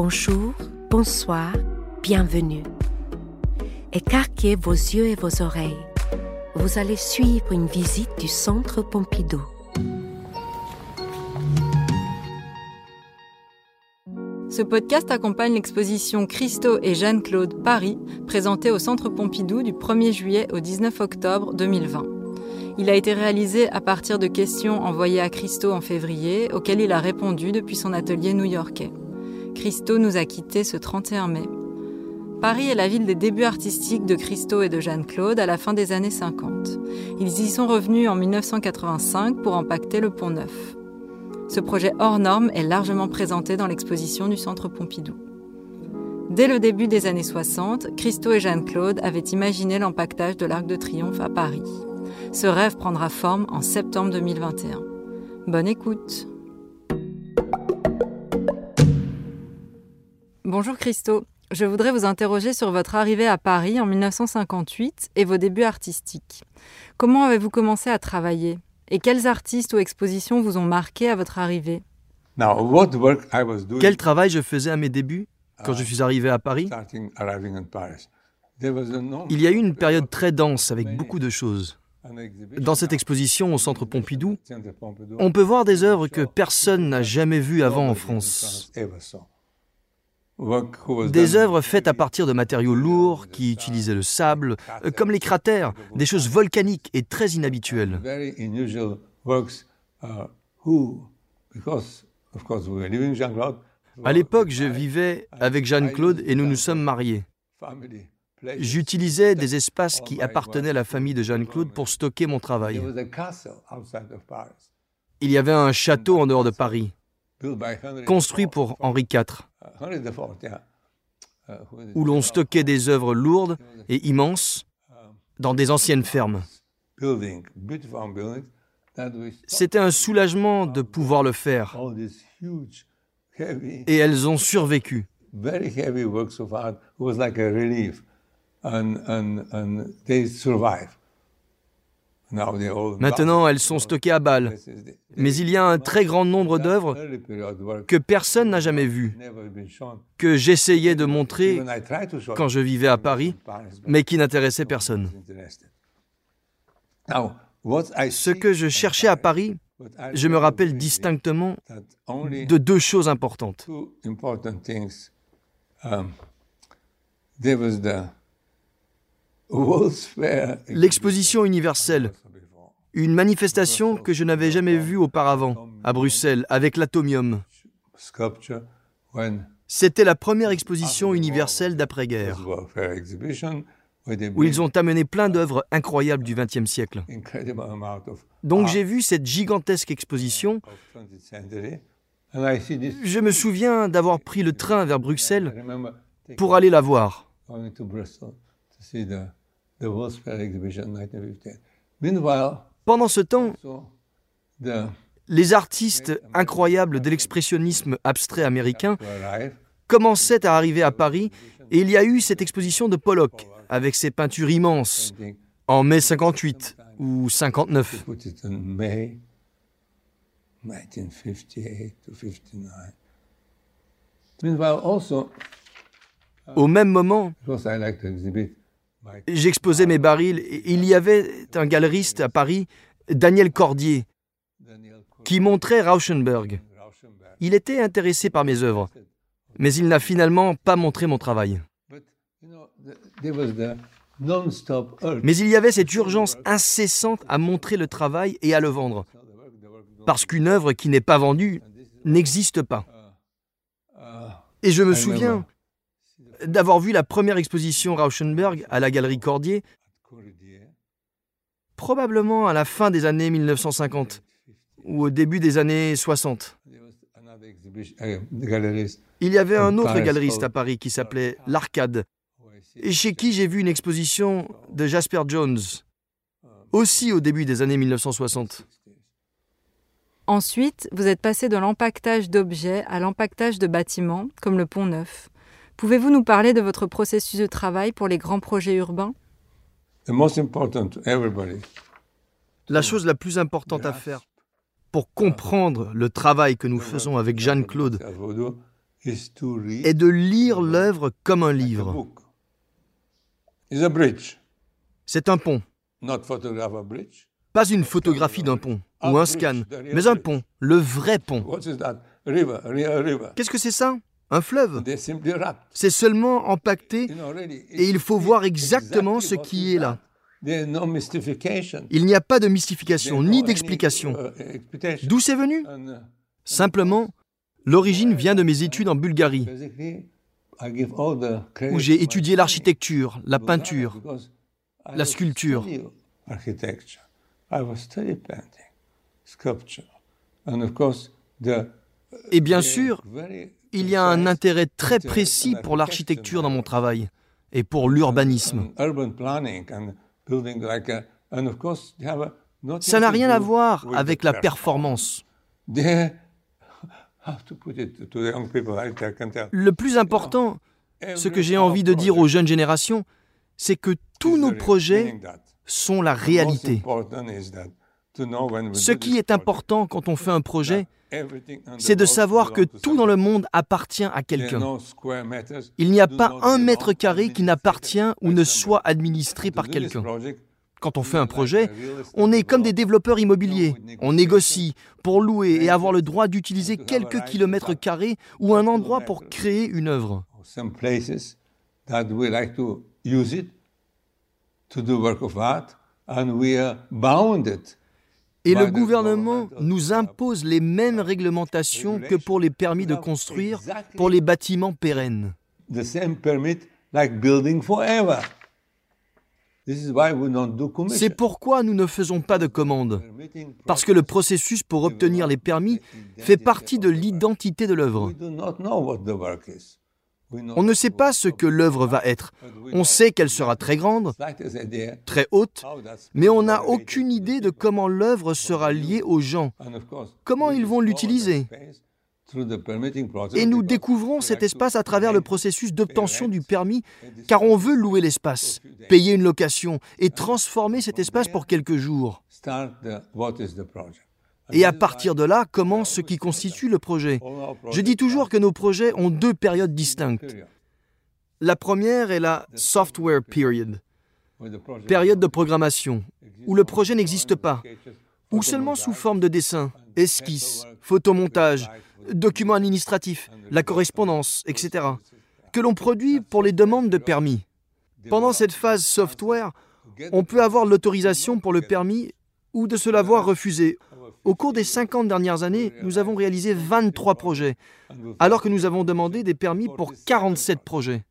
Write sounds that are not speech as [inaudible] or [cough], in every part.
Bonjour, bonsoir, bienvenue. Écarquez vos yeux et vos oreilles. Vous allez suivre une visite du Centre Pompidou. Ce podcast accompagne l'exposition Christo et Jeanne-Claude Paris, présentée au Centre Pompidou du 1er juillet au 19 octobre 2020. Il a été réalisé à partir de questions envoyées à Christo en février, auxquelles il a répondu depuis son atelier new-yorkais. Christo nous a quittés ce 31 mai. Paris est la ville des débuts artistiques de Christo et de Jeanne-Claude à la fin des années 50. Ils y sont revenus en 1985 pour empacter le Pont Neuf. Ce projet hors norme est largement présenté dans l'exposition du Centre Pompidou. Dès le début des années 60, Christo et Jeanne-Claude avaient imaginé l'empactage de l'Arc de Triomphe à Paris. Ce rêve prendra forme en septembre 2021. Bonne écoute Bonjour Christo, je voudrais vous interroger sur votre arrivée à Paris en 1958 et vos débuts artistiques. Comment avez-vous commencé à travailler? Et quels artistes ou expositions vous ont marqué à votre arrivée? Quel travail je faisais à mes débuts quand je suis arrivé à Paris? Il y a eu une période très dense avec beaucoup de choses. Dans cette exposition au Centre Pompidou, on peut voir des œuvres que personne n'a jamais vues avant en France. Des œuvres faites à partir de matériaux lourds qui utilisaient le sable, euh, comme les cratères, des choses volcaniques et très inhabituelles. À l'époque, je vivais avec Jeanne-Claude et nous nous sommes mariés. J'utilisais des espaces qui appartenaient à la famille de Jeanne-Claude pour stocker mon travail. Il y avait un château en dehors de Paris, construit pour Henri IV où l'on stockait des œuvres lourdes et immenses dans des anciennes fermes. C'était un soulagement de pouvoir le faire. Et elles ont survécu. Maintenant, elles sont stockées à Bâle. Mais il y a un très grand nombre d'œuvres que personne n'a jamais vues, que j'essayais de montrer quand je vivais à Paris, mais qui n'intéressaient personne. Ce que je cherchais à Paris, je me rappelle distinctement de deux choses importantes. L'exposition universelle, une manifestation que je n'avais jamais vue auparavant à Bruxelles avec l'atomium. C'était la première exposition universelle d'après-guerre, où ils ont amené plein d'œuvres incroyables du XXe siècle. Donc j'ai vu cette gigantesque exposition. Je me souviens d'avoir pris le train vers Bruxelles pour aller la voir. Pendant ce temps, les artistes incroyables de l'expressionnisme abstrait américain commençaient à arriver à Paris et il y a eu cette exposition de Pollock avec ses peintures immenses en mai 58 ou 59. Au même moment, J'exposais mes barils et il y avait un galeriste à Paris, Daniel Cordier, qui montrait Rauschenberg. Il était intéressé par mes œuvres, mais il n'a finalement pas montré mon travail. Mais il y avait cette urgence incessante à montrer le travail et à le vendre, parce qu'une œuvre qui n'est pas vendue n'existe pas. Et je me souviens d'avoir vu la première exposition Rauschenberg à la Galerie Cordier, probablement à la fin des années 1950 ou au début des années 60. Il y avait un autre galeriste à Paris qui s'appelait L'Arcade, et chez qui j'ai vu une exposition de Jasper Jones, aussi au début des années 1960. Ensuite, vous êtes passé de l'empaquetage d'objets à l'empaquetage de bâtiments, comme le Pont Neuf. Pouvez-vous nous parler de votre processus de travail pour les grands projets urbains? La chose la plus importante à faire pour comprendre le travail que nous faisons avec Jeanne-Claude est de lire l'œuvre comme un livre. C'est un pont. Pas une photographie d'un pont ou un scan, mais un pont, le vrai pont. Qu'est-ce que c'est ça? Un fleuve. C'est seulement empaqueté et il faut voir exactement ce qui est là. Il n'y a pas de mystification ni d'explication. D'où c'est venu Simplement, l'origine vient de mes études en Bulgarie, où j'ai étudié l'architecture, la peinture, la sculpture. Et bien sûr, il y a un intérêt très précis pour l'architecture dans mon travail et pour l'urbanisme. Ça n'a rien à voir avec la performance. [laughs] Le plus important, ce que j'ai envie de dire aux jeunes générations, c'est que tous nos projets sont la réalité. Ce qui est important quand on fait un projet, c'est de savoir que tout dans le monde appartient à quelqu'un. Il n'y a pas un mètre carré qui n'appartient ou ne soit administré par quelqu'un. Quand on fait un projet, on est comme des développeurs immobiliers. On négocie pour louer et avoir le droit d'utiliser quelques kilomètres carrés ou un endroit pour créer une œuvre. Et le gouvernement nous impose les mêmes réglementations que pour les permis de construire pour les bâtiments pérennes. C'est pourquoi nous ne faisons pas de commandes, parce que le processus pour obtenir les permis fait partie de l'identité de l'œuvre. On ne sait pas ce que l'œuvre va être. On sait qu'elle sera très grande, très haute, mais on n'a aucune idée de comment l'œuvre sera liée aux gens, comment ils vont l'utiliser? Et nous découvrons cet espace à travers le processus d'obtention du permis, car on veut louer l'espace, payer une location et transformer cet espace pour quelques jours. Et à partir de là commence ce qui constitue le projet. Je dis toujours que nos projets ont deux périodes distinctes. La première est la software period, période de programmation, où le projet n'existe pas, ou seulement sous forme de dessin, esquisse, photomontage, documents administratifs, la correspondance, etc., que l'on produit pour les demandes de permis. Pendant cette phase software, on peut avoir l'autorisation pour le permis ou de se l'avoir refusé. Au cours des 50 dernières années, nous avons réalisé 23 projets, alors que nous avons demandé des permis pour 47 projets.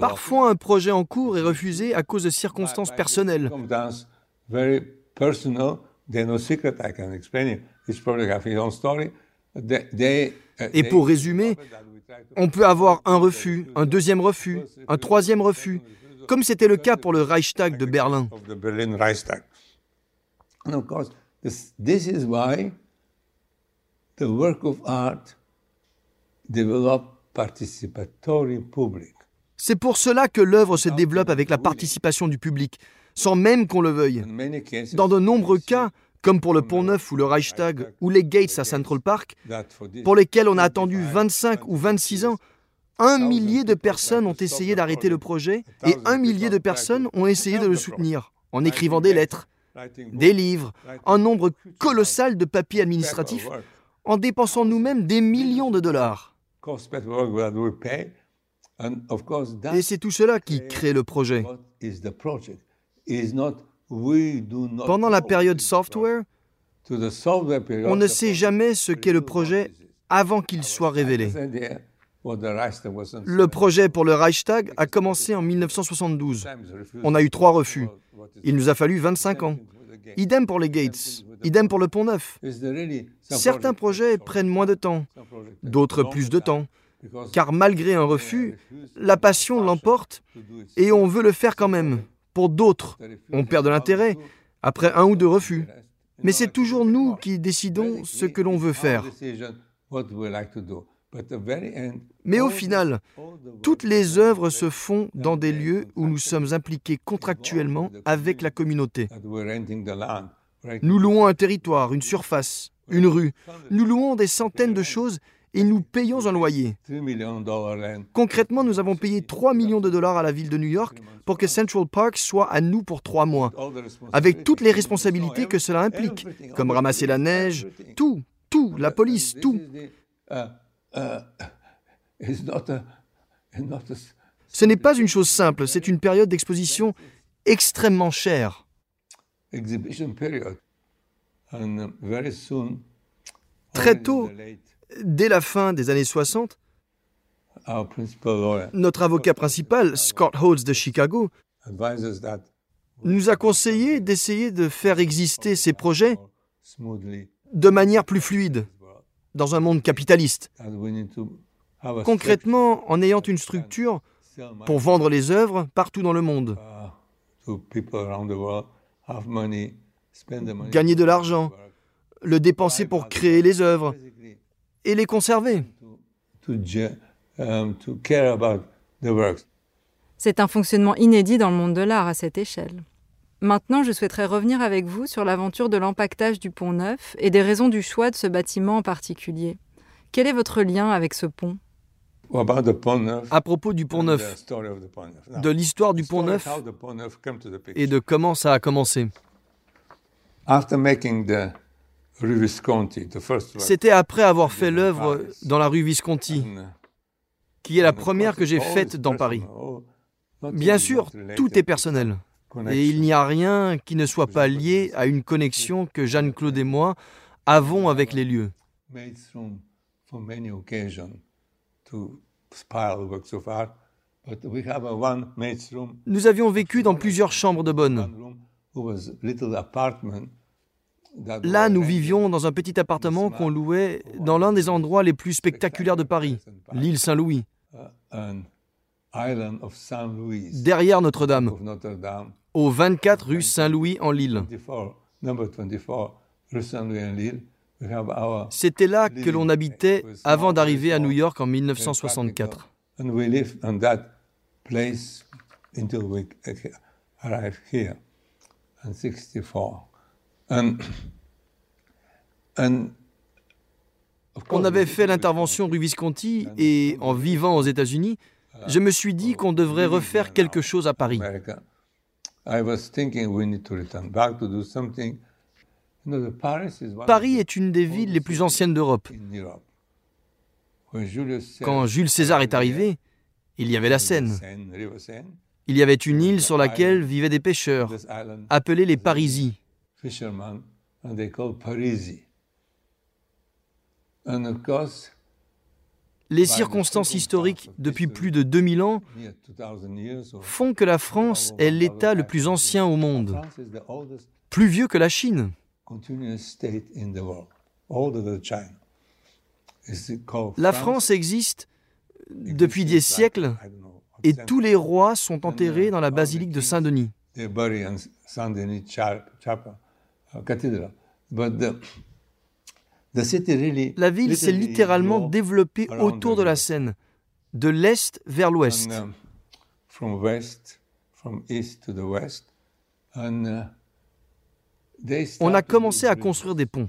Parfois, un projet en cours est refusé à cause de circonstances personnelles. Et pour résumer, on peut avoir un refus, un deuxième refus, un troisième refus, comme c'était le cas pour le Reichstag de Berlin. C'est pour cela que l'œuvre se développe avec la participation du public, sans même qu'on le veuille. Dans de nombreux cas, comme pour le Pont Neuf ou le Reichstag ou les Gates à Central Park, pour lesquels on a attendu 25 ou 26 ans, un millier de personnes ont essayé d'arrêter le projet. et un millier de personnes ont essayé de le soutenir en écrivant des lettres, des livres, un nombre colossal de papiers administratifs, en dépensant nous-mêmes des millions de dollars. Et c'est tout cela qui crée le projet. Pendant la période software, on ne sait jamais ce qu'est le projet avant qu'il soit révélé. Le projet pour le Reichstag a commencé en 1972. On a eu trois refus. Il nous a fallu 25 ans. Idem pour les Gates, idem pour le Pont Neuf. Certains projets prennent moins de temps, d'autres plus de temps, car malgré un refus, la passion l'emporte et on veut le faire quand même. Pour d'autres, on perd de l'intérêt après un ou deux refus. Mais c'est toujours nous qui décidons ce que l'on veut faire. Mais au final, toutes les œuvres se font dans des lieux où nous sommes impliqués contractuellement avec la communauté. Nous louons un territoire, une surface, une rue. Nous louons des centaines de choses et nous payons un loyer. Concrètement, nous avons payé 3 millions de dollars à la ville de New York pour que Central Park soit à nous pour trois mois, avec toutes les responsabilités que cela implique, comme ramasser la neige, tout, tout, la police, tout. Ce n'est pas une chose simple, c'est une période d'exposition extrêmement chère. Très tôt, dès la fin des années 60, notre avocat principal, Scott Holtz de Chicago, nous a conseillé d'essayer de faire exister ces projets de manière plus fluide dans un monde capitaliste. Concrètement, en ayant une structure pour vendre les œuvres partout dans le monde. Gagner de l'argent, le dépenser pour créer les œuvres et les conserver. C'est un fonctionnement inédit dans le monde de l'art à cette échelle. Maintenant, je souhaiterais revenir avec vous sur l'aventure de l'empaquetage du pont neuf et des raisons du choix de ce bâtiment en particulier. Quel est votre lien avec ce pont? À propos du Pont Neuf, de l'histoire du Pont Neuf et de comment ça a commencé. C'était après avoir fait l'œuvre dans la rue Visconti, qui est la première que j'ai faite dans Paris. Bien sûr, tout est personnel. Et il n'y a rien qui ne soit pas lié à une connexion que Jeanne-Claude et moi avons avec les lieux. Nous avions vécu dans plusieurs chambres de bonne. Là, nous vivions dans un petit appartement qu'on louait dans l'un des endroits les plus spectaculaires de Paris, l'île Saint-Louis, derrière Notre-Dame, au 24 rue Saint-Louis en Lille. C'était là que l'on habitait avant d'arriver à New York en 1964. On avait fait l'intervention rue Visconti et en vivant aux États-Unis, je me suis dit qu'on devrait refaire quelque chose à Paris. Paris est une des villes les plus anciennes d'Europe. Quand Jules César est arrivé, il y avait la Seine. Il y avait une île sur laquelle vivaient des pêcheurs, appelés les Parisies. Les circonstances historiques depuis plus de 2000 ans font que la France est l'État le plus ancien au monde, plus vieux que la Chine. La France existe depuis des siècles et tous les rois sont enterrés dans la basilique de Saint-Denis. La ville s'est littéralement développée autour de la Seine, de l'est vers l'ouest. On a commencé à construire des ponts.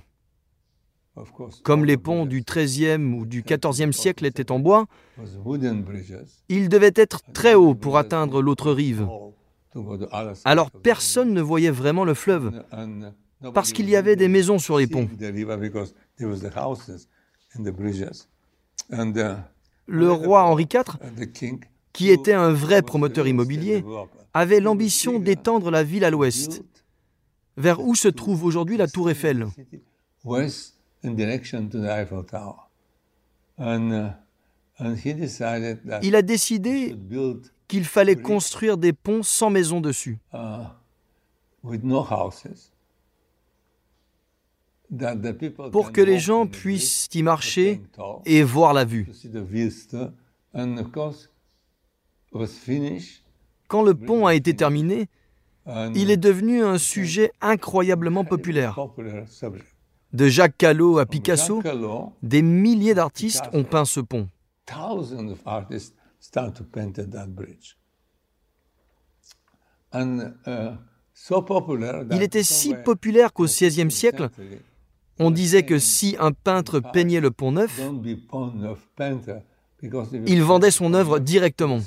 Comme les ponts du XIIIe ou du XIVe siècle étaient en bois, ils devaient être très hauts pour atteindre l'autre rive. Alors personne ne voyait vraiment le fleuve, parce qu'il y avait des maisons sur les ponts. Le roi Henri IV, qui était un vrai promoteur immobilier, avait l'ambition d'étendre la ville à l'ouest, vers où se trouve aujourd'hui la tour Eiffel? Il a décidé qu'il fallait construire des ponts sans maison dessus. Pour que les gens puissent y marcher et voir la vue. Quand le pont a été terminé, il est devenu un sujet incroyablement populaire. De Jacques Callot à Picasso, des milliers d'artistes ont peint ce pont. Il était si populaire qu'au XVIe siècle, on disait que si un peintre peignait le pont neuf, il vendait son œuvre directement.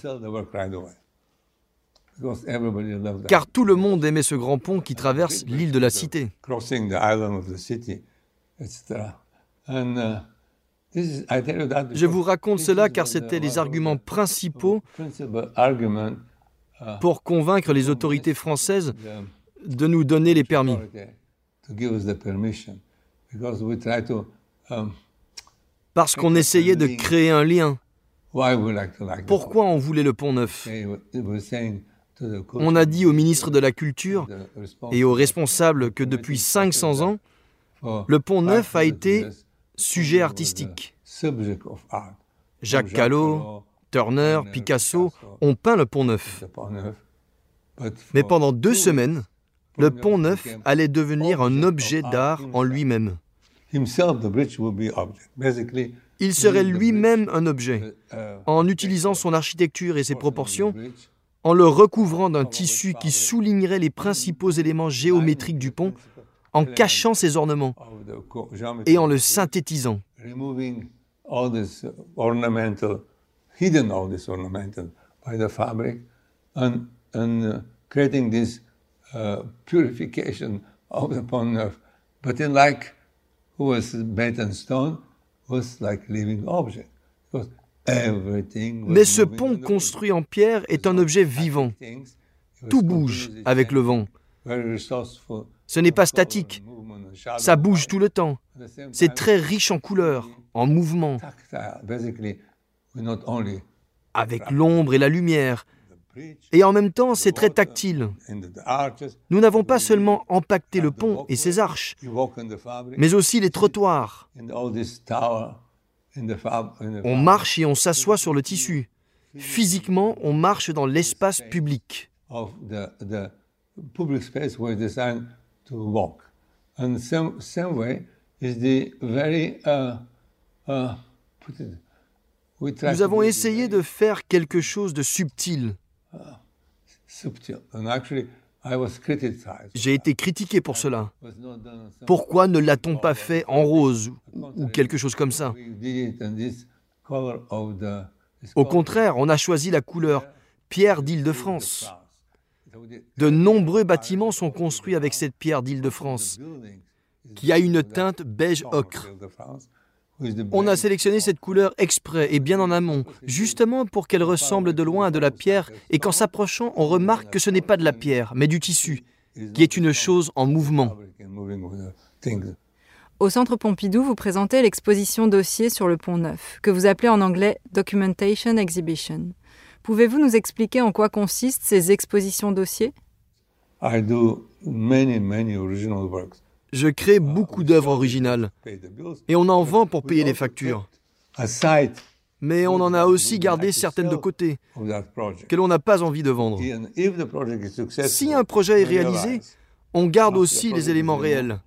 Car tout le monde aimait ce grand pont qui traverse l'île de la Cité. Je vous raconte cela car c'était les arguments principaux pour convaincre les autorités françaises de nous donner les permis. Parce qu'on essayait de créer un lien. Pourquoi on voulait le pont neuf? On a dit au ministre de la Culture et aux responsables que depuis 500 ans, le pont neuf a été sujet artistique. Jacques Callot, Turner, Picasso ont peint le pont neuf. Mais pendant deux semaines, le pont neuf allait devenir un objet d'art en lui-même. Il serait lui-même un objet, en utilisant son architecture et ses proportions, en le recouvrant d'un tissu qui soulignerait les principaux éléments géométriques du pont, en cachant ses ornements et en le synthétisant. hidden all this ornamental by the fabric and, and uh, creating this uh, purification of the pond nerve. But in like who was made in stone was like living object. Because everything Mais ce pont construit en pierre est un objet vivant. Tout bouge avec le vent. Ce n'est pas statique. Ça bouge tout le temps. C'est très riche en couleurs, en mouvements avec l'ombre et la lumière. Et en même temps, c'est très tactile. Nous n'avons pas seulement empaqueté le pont et ses arches, mais aussi les trottoirs. On marche et on s'assoit sur le tissu. Physiquement, on marche dans l'espace public. Nous avons essayé de faire quelque chose de subtil. J'ai été critiqué pour cela. Pourquoi ne l'a-t-on pas fait en rose ou quelque chose comme ça Au contraire, on a choisi la couleur pierre d'Île-de-France. De nombreux bâtiments sont construits avec cette pierre d'Île-de-France, qui a une teinte beige ocre. On a sélectionné cette couleur exprès et bien en amont, justement pour qu'elle ressemble de loin à de la pierre et qu'en s'approchant, on remarque que ce n'est pas de la pierre, mais du tissu, qui est une chose en mouvement. Au Centre Pompidou, vous présentez l'exposition dossier sur le Pont Neuf, que vous appelez en anglais Documentation Exhibition. Pouvez-vous nous expliquer en quoi consistent ces expositions dossiers je crée beaucoup d'œuvres originales et on en vend pour payer les factures. Mais on en a aussi gardé certaines de côté, que l'on n'a pas envie de vendre. Si un projet est réalisé, on garde aussi les éléments réels.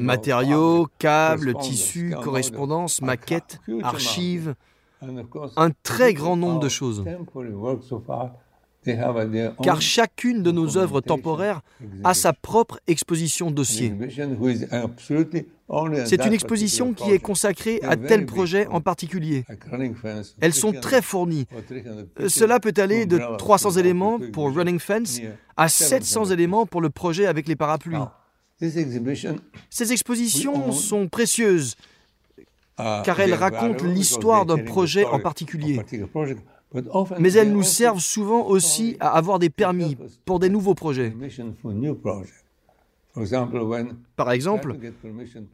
Matériaux, câbles, tissus, correspondances, maquettes, archives, un très grand nombre de choses car chacune de nos œuvres temporaires a sa propre exposition dossier. C'est une exposition qui est consacrée à tel projet en particulier. Elles sont très fournies. Cela peut aller de 300 éléments pour Running Fence à 700 éléments pour le projet avec les parapluies. Ces expositions sont précieuses car elles racontent l'histoire d'un projet en particulier. Mais elles nous servent souvent aussi à avoir des permis pour des nouveaux projets. Par exemple,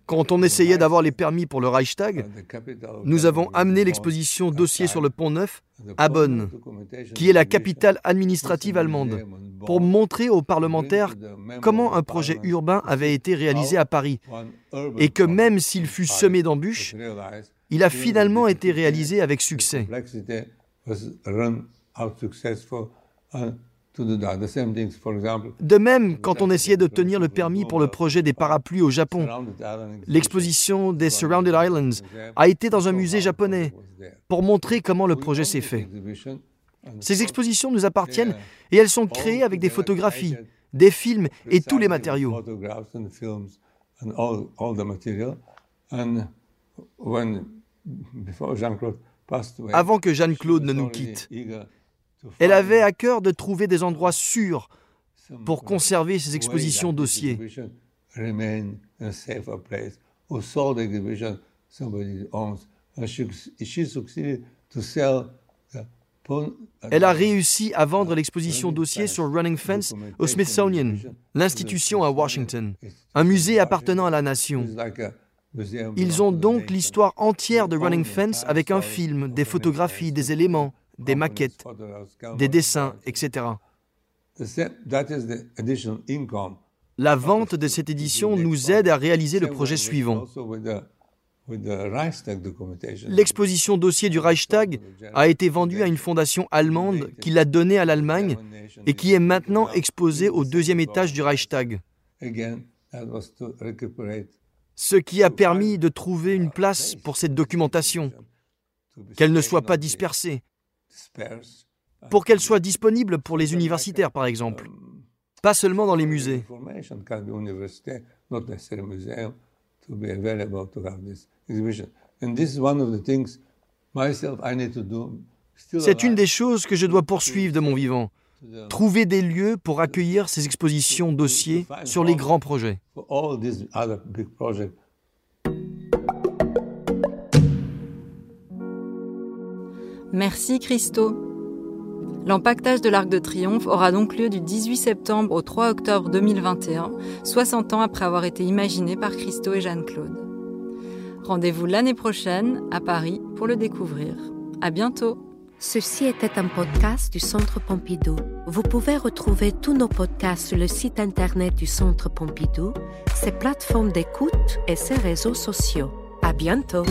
quand on essayait d'avoir les permis pour le Reichstag, nous avons amené l'exposition Dossier sur le pont neuf à Bonn, qui est la capitale administrative allemande, pour montrer aux parlementaires comment un projet urbain avait été réalisé à Paris, et que même s'il fut semé d'embûches, il a finalement été réalisé avec succès. De même, quand on essayait d'obtenir le permis pour le projet des parapluies au Japon, l'exposition des Surrounded Islands a été dans un musée japonais pour montrer comment le projet s'est fait. Ces expositions nous appartiennent et elles sont créées avec des photographies, des films et tous les matériaux. Avant que Jeanne-Claude ne nous quitte, elle avait à cœur de trouver des endroits sûrs pour conserver ses expositions dossiers. Elle a réussi à vendre l'exposition dossier sur Running Fence au Smithsonian, l'institution à Washington, un musée appartenant à la nation. Ils ont donc l'histoire entière de Running Fence avec un film, des photographies, des éléments, des maquettes, des dessins, etc. La vente de cette édition nous aide à réaliser le projet suivant. L'exposition dossier du Reichstag a été vendue à une fondation allemande qui l'a donnée à l'Allemagne et qui est maintenant exposée au deuxième étage du Reichstag. Ce qui a permis de trouver une place pour cette documentation, qu'elle ne soit pas dispersée, pour qu'elle soit disponible pour les universitaires par exemple, pas seulement dans les musées. C'est une des choses que je dois poursuivre de mon vivant. Trouver des lieux pour accueillir ces expositions dossiers sur les grands projets. Merci Christo. L'empaquetage de l'Arc de Triomphe aura donc lieu du 18 septembre au 3 octobre 2021, 60 ans après avoir été imaginé par Christo et Jeanne-Claude. Rendez-vous l'année prochaine à Paris pour le découvrir. À bientôt. Ceci était un podcast du Centre Pompidou. Vous pouvez retrouver tous nos podcasts sur le site internet du Centre Pompidou, ses plateformes d'écoute et ses réseaux sociaux. À bientôt.